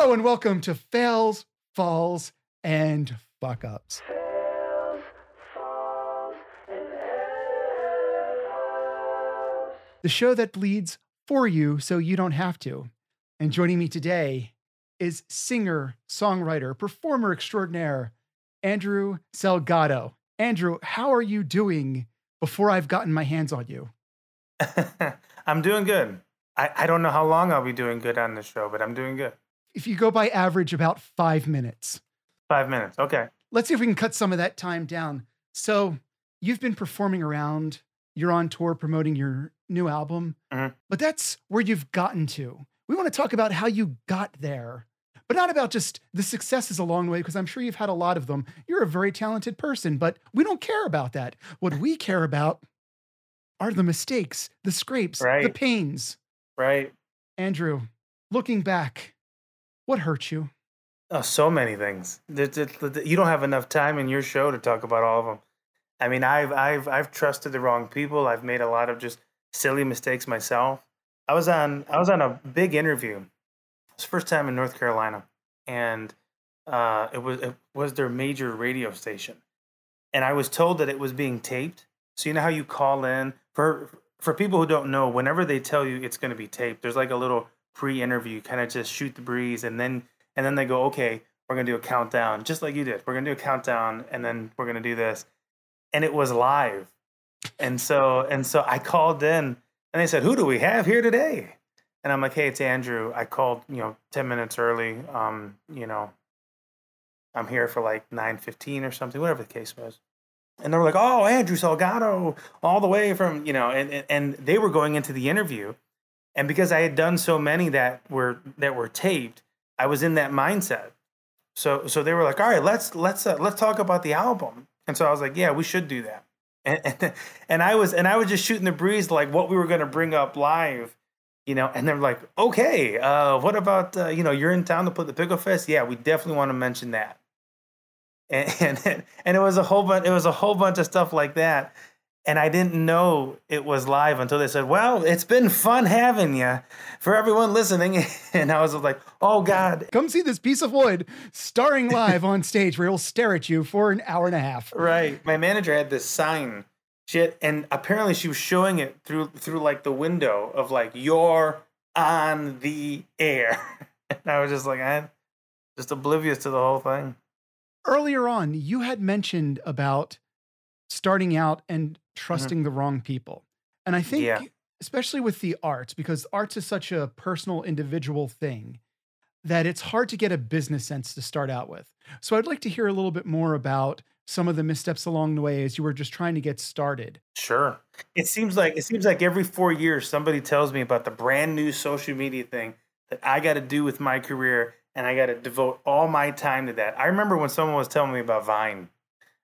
Hello and welcome to Fails, Falls, and Fuck Ups. The show that bleeds for you so you don't have to. And joining me today is singer, songwriter, performer extraordinaire, Andrew Salgado. Andrew, how are you doing before I've gotten my hands on you? I'm doing good. I, I don't know how long I'll be doing good on the show, but I'm doing good. If you go by average, about five minutes. Five minutes. Okay. Let's see if we can cut some of that time down. So, you've been performing around, you're on tour promoting your new album, Mhm. but that's where you've gotten to. We want to talk about how you got there, but not about just the successes along the way, because I'm sure you've had a lot of them. You're a very talented person, but we don't care about that. What we care about are the mistakes, the scrapes, the pains. Right. Andrew, looking back, what hurt you? Oh, so many things. Th- th- th- You don't have enough time in your show to talk about all of them. I mean, I've I've I've trusted the wrong people. I've made a lot of just silly mistakes myself. I was on I was on a big interview. It was the first time in North Carolina, and uh, it was it was their major radio station, and I was told that it was being taped. So you know how you call in for for people who don't know, whenever they tell you it's going to be taped, there's like a little pre-interview, kind of just shoot the breeze, and then and then they go, okay, we're gonna do a countdown, just like you did. We're gonna do a countdown, and then we're gonna do this, and it was live, and so and so I called in, and they said, who do we have here today? And I'm like, hey, it's Andrew. I called, you know, ten minutes early. Um, you know, I'm here for like nine fifteen or something, whatever the case was. And they were like, oh, Andrew Salgado, all the way from, you know, and, and, and they were going into the interview. And because I had done so many that were that were taped, I was in that mindset. So so they were like, all right, let's let's uh, let's talk about the album. And so I was like, yeah, we should do that. And and, and I was and I was just shooting the breeze like what we were going to bring up live, you know. And they're like, okay, uh, what about uh, you know you're in town to put the Pickle Fest? Yeah, we definitely want to mention that. And, and and it was a whole bunch it was a whole bunch of stuff like that. And I didn't know it was live until they said, "Well, it's been fun having you for everyone listening." And I was like, "Oh God, Come see this piece of wood starring live on stage where he'll stare at you for an hour and a half. Right. My manager had this sign, shit, and apparently she was showing it through through like the window of like you're on the air, and I was just like, I'm just oblivious to the whole thing. Earlier on, you had mentioned about starting out and mm-hmm. trusting the wrong people. And I think, Yeah. especially with the arts, because arts is such a personal, individual thing, that it's hard to get a business sense to start out with. So I'd like to hear a little bit more about some of the missteps along the way as you were just trying to get started. Sure. It seems like it seems like every four years somebody tells me about the brand new social media thing that I got to do with my career, and I got to devote all my time to that. I remember when someone was telling me about Vine,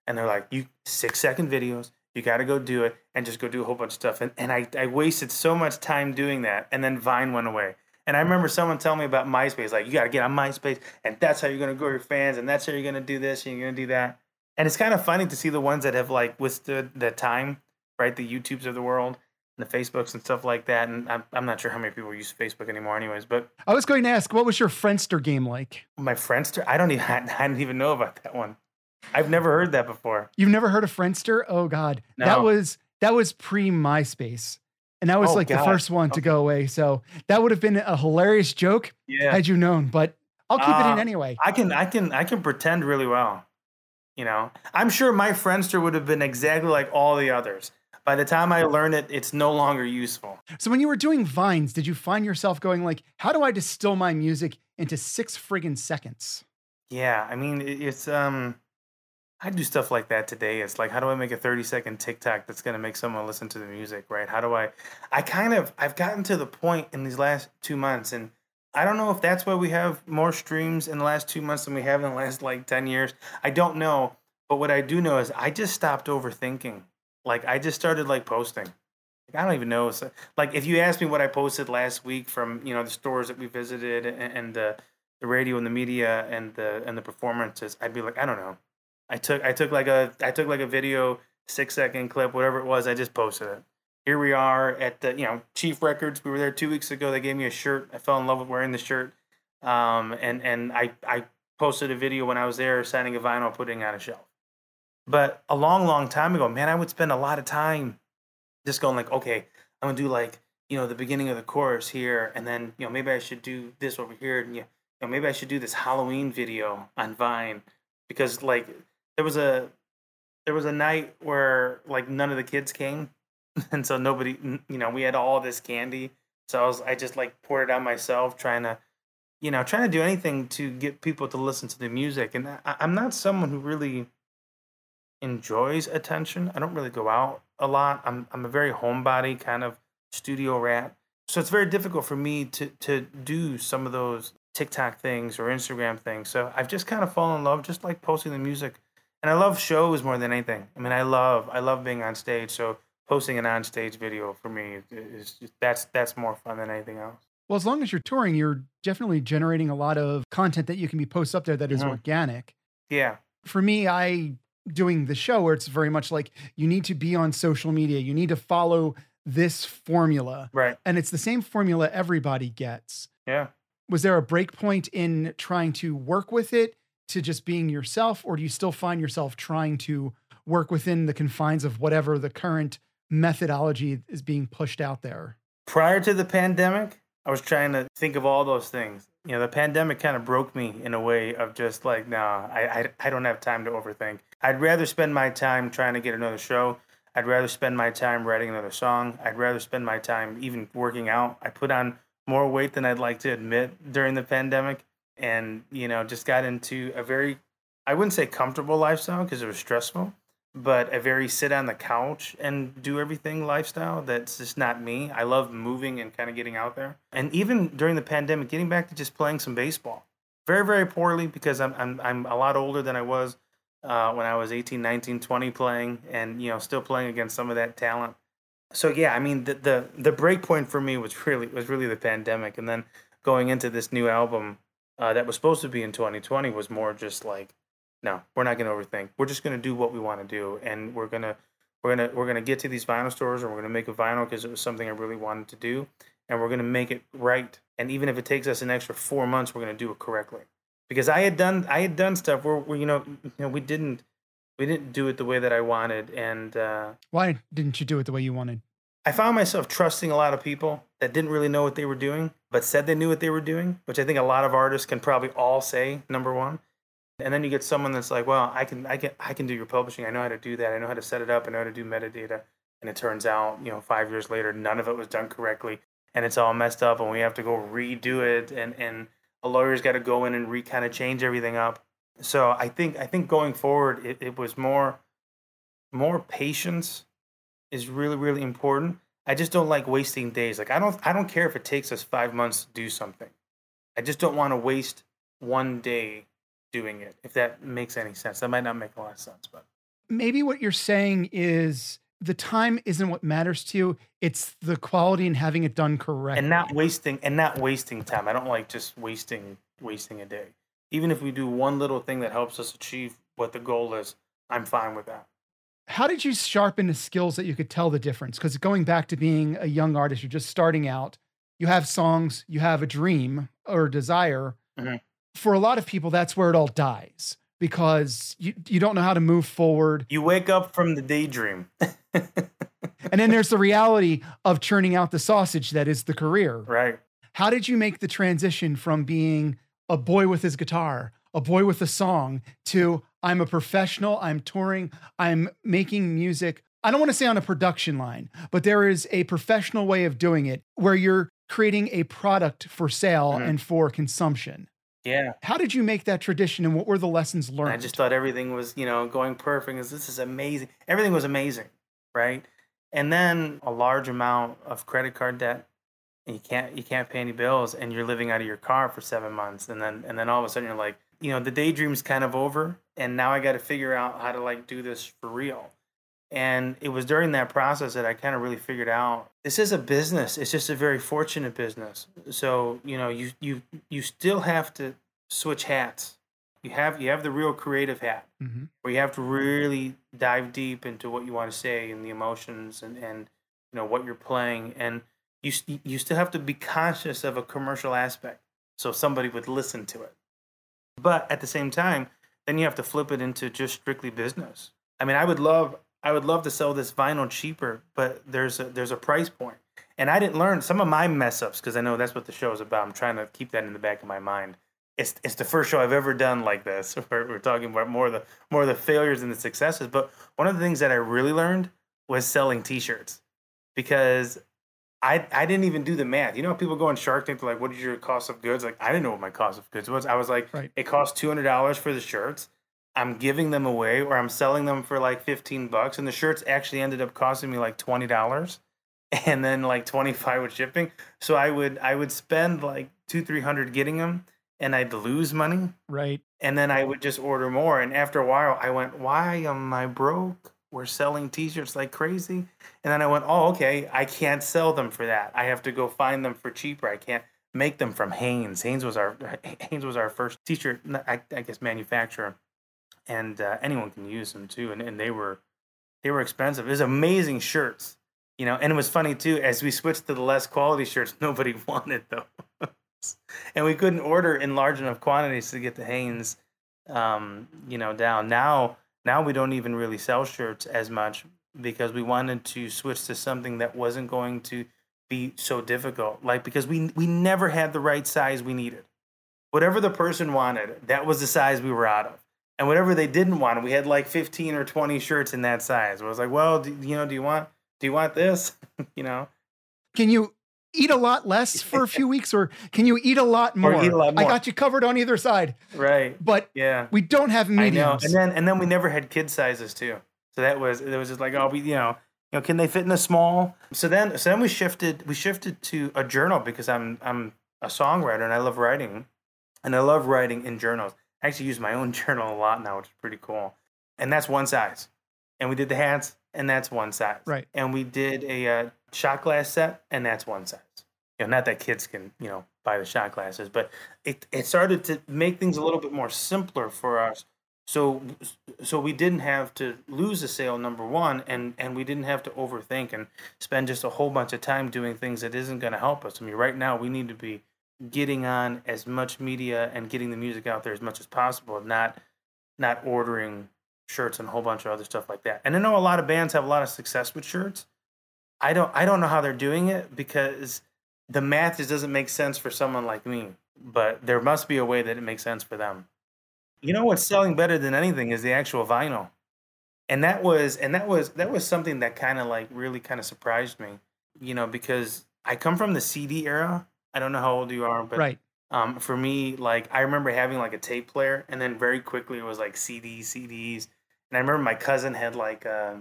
and they're like, "You six second videos, you got to go do it, and just go do a whole bunch of stuff." And and I I wasted so much time doing that, and then Vine went away. And I remember someone telling me about MySpace, like you got to get on MySpace, and that's how you're gonna grow your fans, and that's how you're gonna do this, and you're gonna do that. And it's kind of funny to see the ones that have like withstood the time, right? The YouTubes of the world, and the Facebooks and stuff like that. And I'm, I'm not sure how many people use Facebook anymore, anyways. But I was going to ask, what was your Friendster game like? my Friendster, I don't even, I didn't even know about that one. I've never heard that before. You've never heard of Friendster? Oh God, that was that was pre MySpace, and that was Oh, like the first one to go away. So that would have been a hilarious joke Yeah, had you known. But I'll keep it in Uh, anyway. I can, I can, I can pretend really well. You know, I'm sure my Friendster would have been exactly like all the others. By the time I learn it, it's no longer useful. So when you were doing vines, did you find yourself going like, "How do I distill my music into six friggin' seconds?" Yeah, I mean, it's um, I do stuff like that today. It's like, how do I make a thirty second TikTok that's gonna make someone listen to the music, right? How do I? I kind of, I've gotten to the point in these last two months, and I don't know if that's why we have more streams in the last two months than we have in the last like ten years. I don't know, but what I do know is I just stopped overthinking. Like, I just started like posting. Like, I don't even know. So, uh, like, if you asked me what I posted last week from you know the stores that we visited and, and the the radio and the media and the and the performances, I'd be like, I don't know. I took I took like a I took like a video six second clip, whatever it was. I just posted it. Here we are at the you know Chief Records. We were there two weeks ago. They gave me a shirt. I fell in love with wearing the shirt. Um, and and I I posted a video when I was there signing a vinyl, putting on a shelf. But a long, long time ago, man, I would spend a lot of time just going like, okay, I'm gonna do like you know the beginning of the chorus here, and then you know maybe I should do this over here, and you know maybe I should do this Halloween video on Vine because like there was a there was a night where like none of the kids came, and so nobody you know we had all this candy, so I was I just like poured it on myself, trying to you know trying to do anything to get people to listen to the music, and I, I'm not someone who really enjoys attention. I don't really go out a lot. I'm I'm a very homebody kind of studio rat. So it's very difficult for me to to do some of those TikTok things or Instagram things. So I've just kind of fallen in love just like posting the music. And I love shows more than anything. I mean, I love I love being on stage. So posting an on stage video for me is just, that's that's more fun than anything else. Well, as long as you're touring, you're definitely generating a lot of content that you can be posted up there that is Mhm. organic. Yeah. For me, I doing the show where it's very much like you need to be on social media, you need to follow this formula, Right. and it's the same formula everybody gets. Yeah. Was there a break point in trying to work with it to just being yourself, or do you still find yourself trying to work within the confines of whatever the current methodology is being pushed out there? Prior to the pandemic, I was trying to think of all those things. You know, the pandemic kind of broke me in a way of just like, nah, I, I, I don't have time to overthink. I'd rather spend my time trying to get another show. I'd rather spend my time writing another song. I'd rather spend my time even working out. I put on more weight than I'd like to admit during the pandemic and, you know, just got into a very, I wouldn't say comfortable lifestyle because it was stressful, but a very sit on the couch and do everything lifestyle that's just not me. I love moving and kind of getting out there. And even during the pandemic, getting back to just playing some baseball. Very, very poorly because I'm, I'm, I'm a lot older than I was uh, when I was 18, 19, 20 playing and, you know, still playing against some of that talent. So yeah, I mean the the, the break point for me was really was really the pandemic and then going into this new album uh, that was supposed to be in 2020 was more just like no, we're not going to overthink. We're just going to do what we want to do, and we're gonna we're gonna we're gonna get to these vinyl stores, and we're gonna make a vinyl because it was something I really wanted to do, and we're gonna make it right. And even if it takes us an extra four months, we're gonna do it correctly. Because I had done I had done stuff where, where you know you know we didn't we didn't do it the way that I wanted, and uh, Why didn't you do it the way you wanted? I found myself trusting a lot of people that didn't really know what they were doing, but said they knew what they were doing, which I think a lot of artists can probably all say. Number one, and then you get someone that's like, "Well, I can, I can, I can do your publishing. I know how to do that. I know how to set it up. I know how to do metadata." And it turns out, you know, five years later, none of it was done correctly, and it's all messed up, and we have to go redo it, and and a lawyer's got to go in and re kind of change everything up. So I think, I think going forward, it, it was more, more patience is really really important. I just don't like wasting days. Like I don't I don't care if it takes us 5 months to do something. I just don't want to waste one day doing it. If that makes any sense. That might not make a lot of sense, but Maybe what you're saying is the time isn't what matters to you, it's the quality and having it done correctly. and not wasting and not wasting time. I don't like just wasting wasting a day. Even if we do one little thing that helps us achieve what the goal is, I'm fine with that. How did you sharpen the skills that you could tell the difference? Because going back to being a young artist, you're just starting out, you have songs, you have a dream or desire. Mhm. For a lot of people, that's where it all dies because you, you don't know how to move forward. You wake up from the daydream. And then there's the reality of churning out the sausage that is the career. right. How did you make the transition from being a boy with his guitar, a boy with a song, to I'm a professional, I'm touring, I'm making music? I don't want to say on a production line, but there is a professional way of doing it where you're creating a product for sale Mhm. and for consumption. Yeah. How did you make that tradition and what were the lessons learned? I just thought everything was, you know, going perfect. This this is amazing. Everything was amazing, right? And then a large amount of credit card debt, and you can't you can't pay any bills, and you're living out of your car for seven months, and then and then all of a sudden you're like, you know, the daydream's kind of over, and now I got to figure out how to like do this for real. And it was during that process that I kind of really figured out this is a business. It's just a very fortunate business. So you know, you you you still have to switch hats. You have you have the real creative hat Mhm. where you have to really dive deep into what you want to say and the emotions and and you know what you're playing and you you still have to be conscious of a commercial aspect so somebody would listen to it. But at the same time, then you have to flip it into just strictly business. I mean, I would love I would love to sell this vinyl cheaper, but there's a there's a price point. And I didn't learn some of my mess ups because I know that's what the show is about. I'm trying to keep that in the back of my mind. It's it's the first show I've ever done like this. We're, we're talking about more of the more of the failures and the successes. But one of the things that I really learned was selling T-shirts because I I didn't even do the math. You know, people go on Shark Tank, like, "What is your cost of goods?" Like, I didn't know what my cost of goods was. I was like, Right. "It costs two hundred dollars for the shirts." I'm giving them away, or I'm selling them for like fifteen bucks, and the shirts actually ended up costing me like twenty dollars, and then like twenty five with shipping. So I would I would spend like two three hundred getting them, and I'd lose money, Right. and then I would just order more. And after a while, I went, "Why am I broke? We're selling T-shirts like crazy." And then I went, "Oh, okay. I can't sell them for that. I have to go find them for cheaper. I can't make them from Hanes. Hanes was our Hanes was our first T-shirt, I, I guess, manufacturer, and uh, anyone can use them too. And, and they were they were expensive. It was amazing shirts, you know. And it was funny too. As we switched to the less quality shirts, nobody wanted those, and we couldn't order in large enough quantities to get the Hanes, um, you know, down. Now now we don't even really sell shirts as much because we wanted to switch to something that wasn't going to be so difficult. Like because we we never had the right size we needed. Whatever the person wanted, that was the size we were out of. And whatever they didn't want, we had like 15 or 20 shirts in that size. I was like, well, do, you know, do you want do you want this? you know? Can you eat a lot less for a few weeks, or can you eat a lot more? eat a lot I got you covered on either side, Right. but Yeah. we don't have mediums. And then and then we never had kid sizes too. So that was it was just like, oh, we you know, you know, can they fit in a small? So then so then we shifted we shifted to a journal because I'm I'm a songwriter and I love writing. And I love writing in journals. I actually use my own journal a lot now, which is pretty cool. And that's one size. And we did the hats, and that's one size. Right. And we did a uh, shot glass set, and that's one size. You know, not that kids can, you know, buy the shot glasses, but it, it started to make things a little bit more simpler for us. So so we didn't have to lose a sale number one and and we didn't have to overthink and spend just a whole bunch of time doing things that isn't going to help us. I mean, right now we need to be getting on as much media and getting the music out there as much as possible, not not ordering shirts and a whole bunch of other stuff like that. And I know a lot of bands have a lot of success with shirts. I don't I don't know how they're doing it because the math just doesn't make sense for someone like me. But there must be a way that it makes sense for them. You know what's selling better than anything is the actual vinyl. And that was and that was that was something that kind of like really kind of surprised me, you know, because I come from the CD era. I don't know how old you are, but right. um, for me, like I remember having like a tape player, and then very quickly it was like CDs, CDs. And I remember my cousin had like, uh,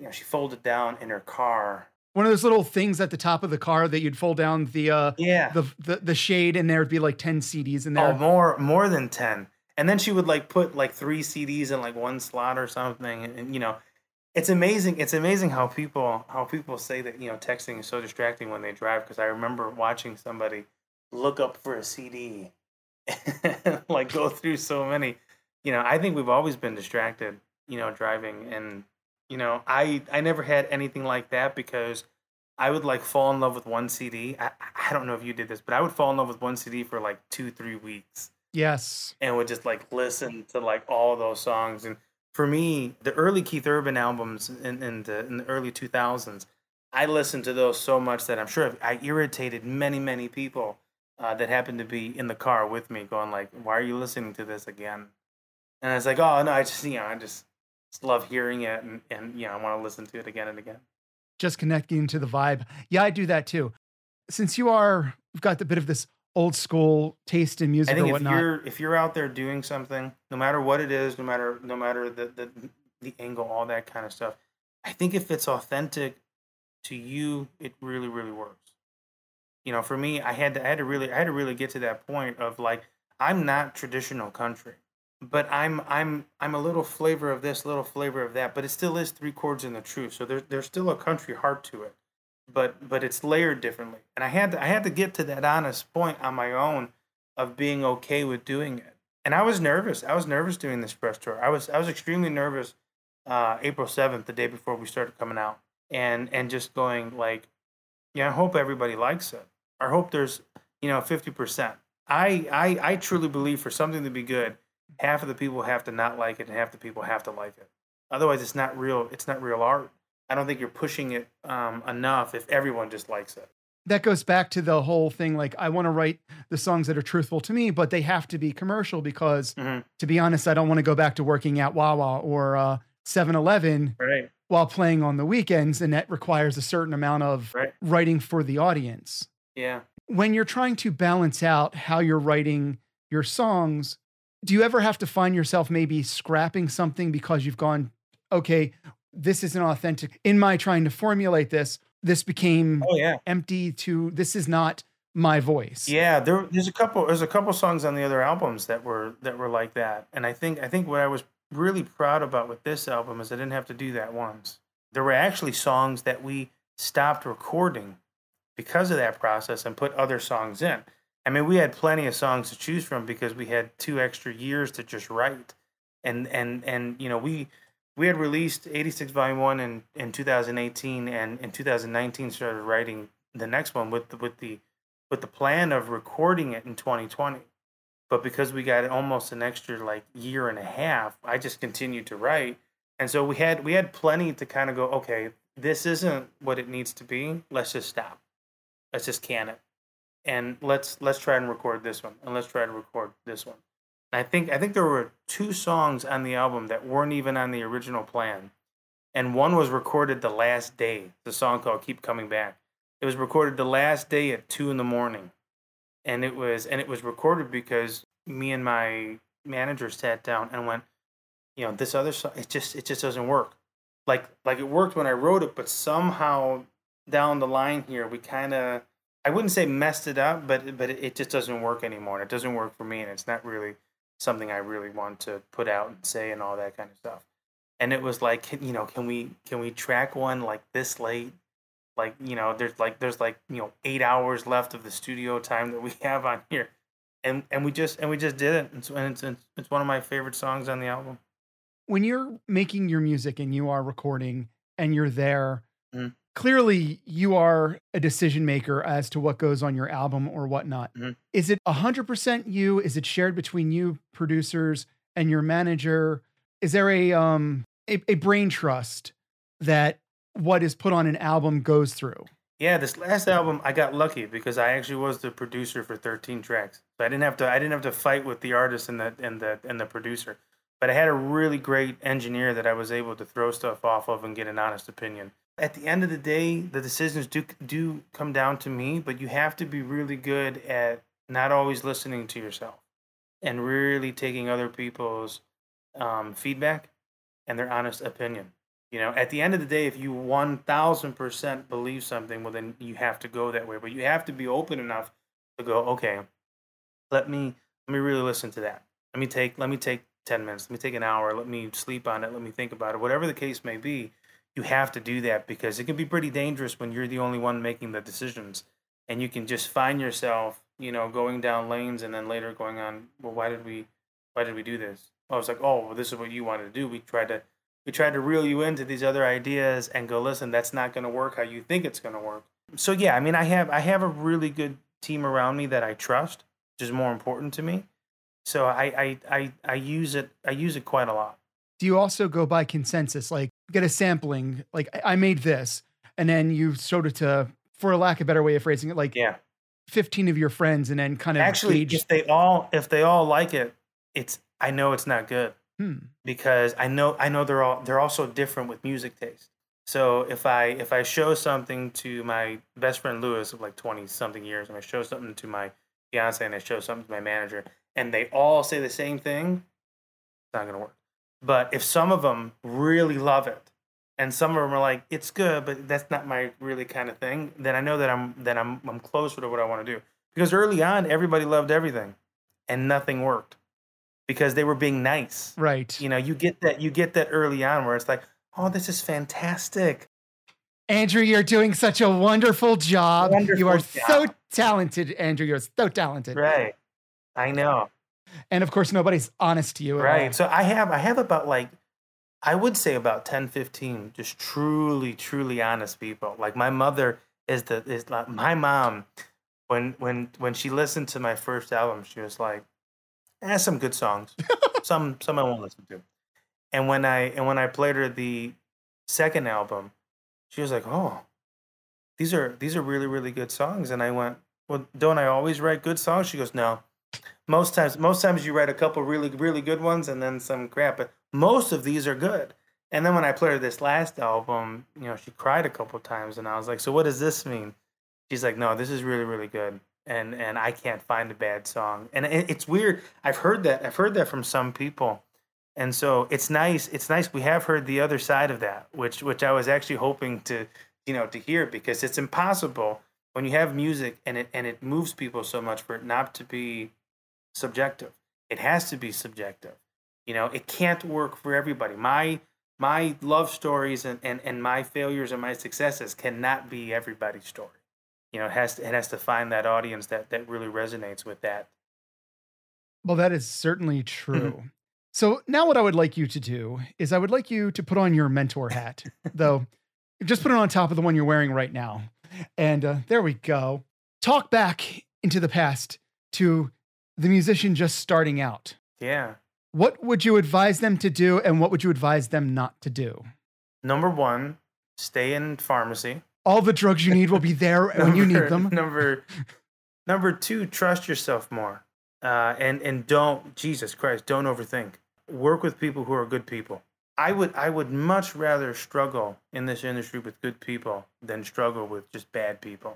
you know, she folded down in her car. One of those little things at the top of the car that you'd fold down the uh Yeah, the the, the shade and there'd be like 10 CDs in oh, more more than ten. And then she would like put like three CDs in like one slot or something, and, and you know, it's amazing. It's amazing how people how people say that you know texting is so distracting when they drive. Because I remember watching somebody look up for a CD, and, like go through so many. You know, I think we've always been distracted. You know, driving, and you know, I I never had anything like that because I would like fall in love with one CD. I I don't know if you did this, but I would fall in love with one CD for like two three weeks yes. and would just like listen to like all those songs. And for me, the early Keith Urban albums in, in the in the early two thousands, I listened to those so much that I'm sure I irritated many many people uh, that happened to be in the car with me, going like, "Why are you listening to this again?" And I was like, "Oh no, I just you know I just, just love hearing it, and and you know I want to listen to it again and again." Just connecting to the vibe. Yeah, I do that too. Since you are we've got a bit of this old school taste in music I think or if whatnot. you're if you're out there doing something, no matter what it is, no matter no matter the the, the angle, all that kind of stuff, I think if it's authentic to you, it really really works. You know, for me, I had to I had to really I had to really get to that point of like I'm not traditional country, but I'm I'm I'm a little flavor of this, little flavor of that, but it still is three chords in the truth. So there's there's still a country heart to it but but it's layered differently. And I had to I had to get to that honest point on my own of being okay with doing it. And I was nervous. I was nervous doing this press tour. I was I was extremely nervous uh, April seventh, the day before we started coming out, and and just going like, yeah, I hope everybody likes it. I hope there's you know, 50%. I, I, I truly believe for something to be good, half of the people have to not like it and half the people have to like it. Otherwise, it's not real. It's not real art. I don't think you're pushing it um, enough if everyone just likes it. That goes back to the whole thing. Like, I want to write the songs that are truthful to me, but they have to be commercial because, Mhm. to be honest, I don't want to go back to working at Wawa or uh, 7 Eleven Right. while playing on the weekends. And that requires a certain amount of Right. writing for the audience. Yeah. when you're trying to balance out how you're writing your songs, do you ever have to find yourself maybe scrapping something because you've gone, okay, this isn't authentic? In my trying to formulate this, this became Oh yeah. empty to this is not my voice. Yeah, there, there's a couple. There's a couple songs on the other albums that were that were like that, and I think I think what I was really proud about with this album is I didn't have to do that once. There were actually songs that we stopped recording because of that process and put other songs in. I mean, we had plenty of songs to choose from because we had two extra years to just write, and and and you know we we had released 86 volume 1 in, in 2018 and in 2019 started writing the next one with the, with the with the plan of recording it in 2020 but because we got almost an extra like year and a half i just continued to write. And so we had we had plenty to kind of go okay this isn't what it needs to be. Let's just stop. Let's just can it and let's let's try and record this one and let's try to record this one I think I think there were two songs on the album that weren't even on the original plan, and one was recorded the last day. The song called "Keep Coming Back." It was recorded the last day at two in the morning, and it was and it was recorded because me and my manager sat down and went, you know, this other song it just it just doesn't work. Like like it worked when I wrote it, but somehow down the line here we kind of I wouldn't say messed it up, but but it, just doesn't work anymore. And it doesn't work for me, and it's not really something I really want to put out and say and all that kind of stuff. And it was like, you know, can we can we track one like this late? Like you know, there's like there's like you know eight hours left of the studio time that we have on here, and and we just and we just did it. And it's and it's, it's, it's one of my favorite songs on the album. When you're making your music and you are recording and you're there, Mhm. Clearly you are a decision maker as to what goes on your album or whatnot. Mhm. Is it 100% you? Is it shared between you producers and your manager? Is there a um a, a brain trust that what is put on an album goes through? Yeah, this last album I got lucky because I actually was the producer for 13 tracks. So I didn't have to I didn't have to fight with the artist and the and the and the producer. But I had a really great engineer that I was able to throw stuff off of and get an honest opinion. At the end of the day, the decisions do do come down to me, but you have to be really good at not always listening to yourself and really taking other people's um, feedback and their honest opinion. You know, at the end of the day, if you 1000% believe something, well, then you have to go that way. But you have to be open enough to go, okay, let me, let me really listen to that. Let me take, let me take 10 minutes. Let me take an hour. Let me sleep on it. Let me think about it. Whatever the case may be, you have to do that because it can be pretty dangerous when you're the only one making the decisions. And you can just find yourself, you know, going down lanes and then later going on, well, why did we, why did we do this? I was like, oh, well, this is what you wanted to do. We tried to, we tried to reel you into these other ideas and go, listen, that's not going to work how you think it's going to work. So yeah, I mean, I have, I have a really good team around me that I trust, which is more important to me. So I, I, I, I use it, I use it quite a lot. Do you also go by consensus, like get a sampling, like I made this, and then you showed it to, for lack of a better way of phrasing it, like Yeah. 15 of your friends, and then kind of Actually, gauge- if they all, if they all like it, it's, I know it's not good. hmm, because I know I know they're all they're also different with music taste. So if I if I show something to my best friend Lewis of like twenty something years, and I show something to my fiance and I show something to my manager, and they all say the same thing, it's not gonna work. But if some of them really love it, and some of them are like, it's good, but that's not my really kind of thing, then I know that I'm that I'm I'm closer to what I want to do. Because early on, everybody loved everything, and nothing worked because they were being nice right. you know you get that you get that early on where it's like oh this is fantastic Andrew, you're doing such a wonderful job. you are job. so talented, Andrew. You're so talented. right i know And of course, nobody's honest to you. Right all. so i have i have about like i would say about 10 15 just truly truly honest people like my mother is the is like my mom when when when she listened to my first album, she was like, "Eh, some good songs, some some I won't listen to." And when I and when I played her the second album, she was like, "Oh, these are these are really really good songs." And I went, "Well, don't I always write good songs?" She goes, "No, most times most times you write a couple really really good ones and then some crap, but most of these are good." And then when I played her this last album, you know, she cried a couple times, and I was like, "So what does this mean?" She's like, "No, this is really really good." And, and I can't find a bad song, and it, it's weird. I've heard that. I've heard that from some people, and so it's nice it's nice we have heard the other side of that which which i was actually hoping to you know to hear because it's impossible when you have music and it and it moves people so much for it not to be subjective. It has to be subjective. You know it can't work for everybody. My my love stories and and, and my failures and my successes cannot be everybody's story. You know it has to, it has to find that audience that that really resonates with that. Well, that is certainly true. so now what I would like you to do is I would like you to put on your mentor hat, though. Just put it on top of the one you're wearing right now. And uh, there we go. Talk back into the past to the musician just starting out. yeah What would you advise them to do and what would you advise them not to do? number one stay in pharmacy All the drugs you need will be there when you need them. Number number two, trust yourself more, uh, and and don't Jesus Christ, don't overthink. Work with people who are good people. I would I would much rather struggle in this industry with good people than struggle with just bad people,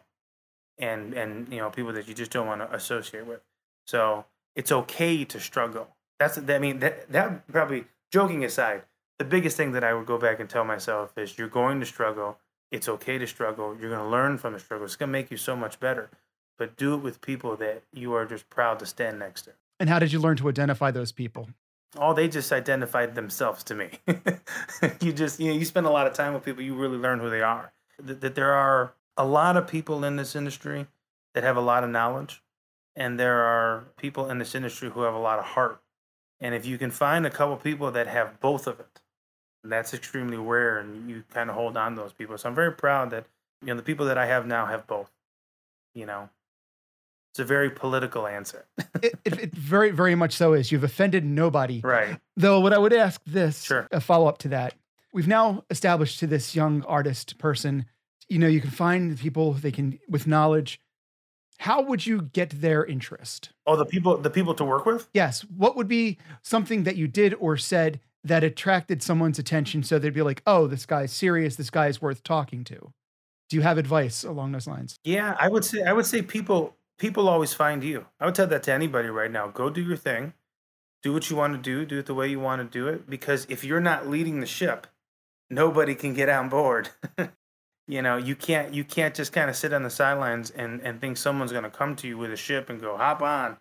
and and you know people that you just don't want to associate with. So it's okay to struggle. That's I mean that that probably joking aside, the biggest thing that I would go back and tell myself is you're going to struggle. It's okay to struggle. You're going to learn from the struggle. It's going to make you so much better. But do it with people that you are just proud to stand next to. And how did you learn to identify those people? Oh, they just identified themselves to me. you just, you know, you spend a lot of time with people, you really learn who they are. That, that there are a lot of people in this industry that have a lot of knowledge, and there are people in this industry who have a lot of heart. And if you can find a couple people that have both of it, that's extremely rare, and you kind of hold on to those people. So I'm very proud that you know the people that I have now have both. You know, it's a very political answer, It, it, it very, very much so is. You've offended nobody. right? Though, what I would ask this, Sure. a follow up to that, we've now established to this young artist person, you know, you can find people they can with knowledge. How would you get their interest? Oh, the people, the people to work with. Yes. What would be something that you did or said that attracted someone's attention so they'd be like, oh, this guy's serious. This guy's worth talking to? Do you have advice along those lines? Yeah, I would say I would say people people always find you. I would tell that to anybody right now. Go do your thing. Do what you want to do, do it the way you want to do it because if you're not leading the ship, nobody can get on board. you know, you can't you can't just kind of sit on the sidelines and and think someone's going to come to you with a ship and go, "Hop on.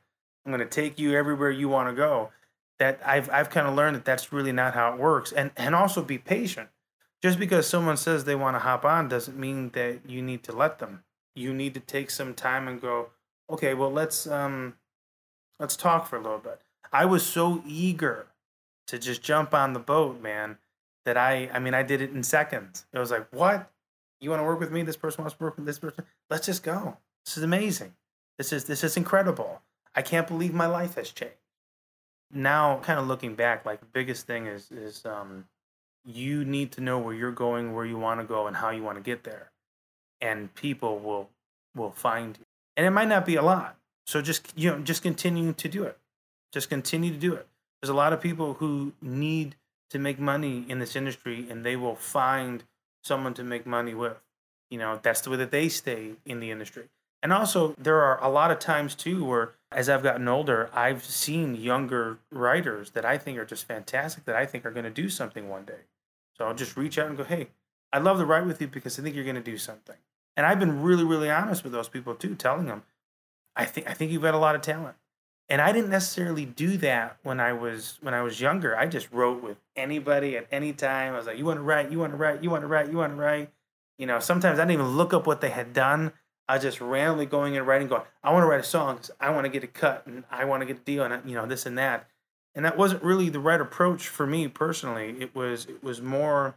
I'm going to take you everywhere you want to go." That I've I've kind of learned that that's really not how it works. And and also be patient just because someone says they want to hop on doesn't mean that you need to let them. You need to take some time and go, okay, well let's um let's talk for a little bit. I was so eager to just jump on the boat, man, that I I mean I did it in seconds. It was like, what? You want to work with me? This person wants to work with this person. Let's just go. This is amazing. This is this is incredible. I can't believe my life has changed. Now, kind of looking back, like the biggest thing is is um you need to know where you're going, where you want to go, and how you want to get there. And people will will find you. And it might not be a lot. So just you know, just continue to do it. Just continue to do it. There's a lot of people who need to make money in this industry and they will find someone to make money with. You know, that's the way that they stay in the industry. And also, there are a lot of times too where, as I've gotten older, I've seen younger writers that I think are just fantastic, that I think are going to do something one day. So I'll just reach out and go, hey, I'd love to write with you because I think you're going to do something. And I've been really, really honest with those people too, telling them, I think I think you've got a lot of talent. And I didn't necessarily do that when I was when I was younger. I just wrote with anybody at any time. I was like, you want to write, you want to write, you want to write, you want to write. You know, sometimes I didn't even look up what they had done. I was just randomly going and writing, going, I want to write a song. I want to get a cut and I want to get a deal and you know this and that. And that wasn't really the right approach for me personally. It was it was more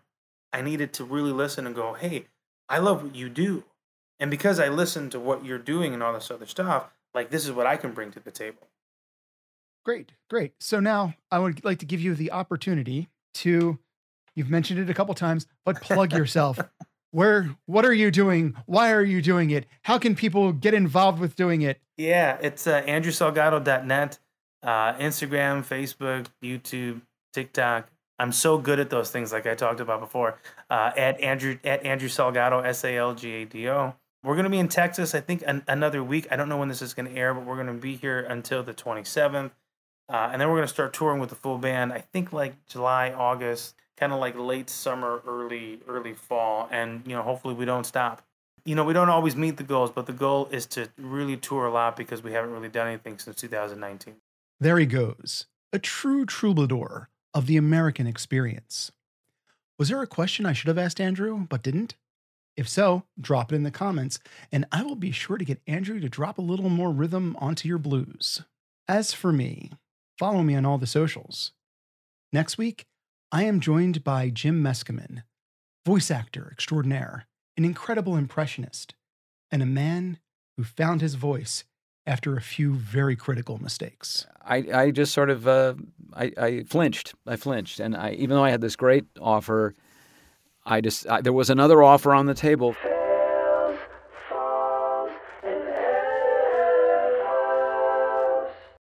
I needed to really listen and go, hey, I love what you do. And because I listen to what you're doing and all this other stuff, like this is what I can bring to the table. Great, great. So now I would like to give you the opportunity to, you've mentioned it a couple times, but plug yourself. Where, what are you doing? Why are you doing it? How can people get involved with doing it? Yeah, it's uh, andrewsalgado.net, uh, Instagram, Facebook, YouTube, TikTok. I'm so good at those things, like I talked about before. Uh, at Andrew at Andrew Salgado, S A L G A D O. We're going to be in Texas, I think, an, another week. I don't know when this is going to air, but we're going to be here until the 27th. Uh, and then we're going to start touring with the full band, I think like July, August, kind of like late summer, early, early fall. And, you know, hopefully we don't stop. You know, we don't always meet the goals, but the goal is to really tour a lot because we haven't really done anything since 2019. There he goes, a true troubadour of the American experience. Was there a question I should have asked Andrew, but didn't? If so, drop it in the comments, and I will be sure to get Andrew to drop a little more rhythm onto your blues. As for me, follow me on all the socials. Next week, I am joined by Jim Meskimen, voice actor extraordinaire, an incredible impressionist, and a man who found his voice after a few very critical mistakes. I, I just sort of uh, I, I flinched. I flinched, and I even though I had this great offer, I just I, there was another offer on the table.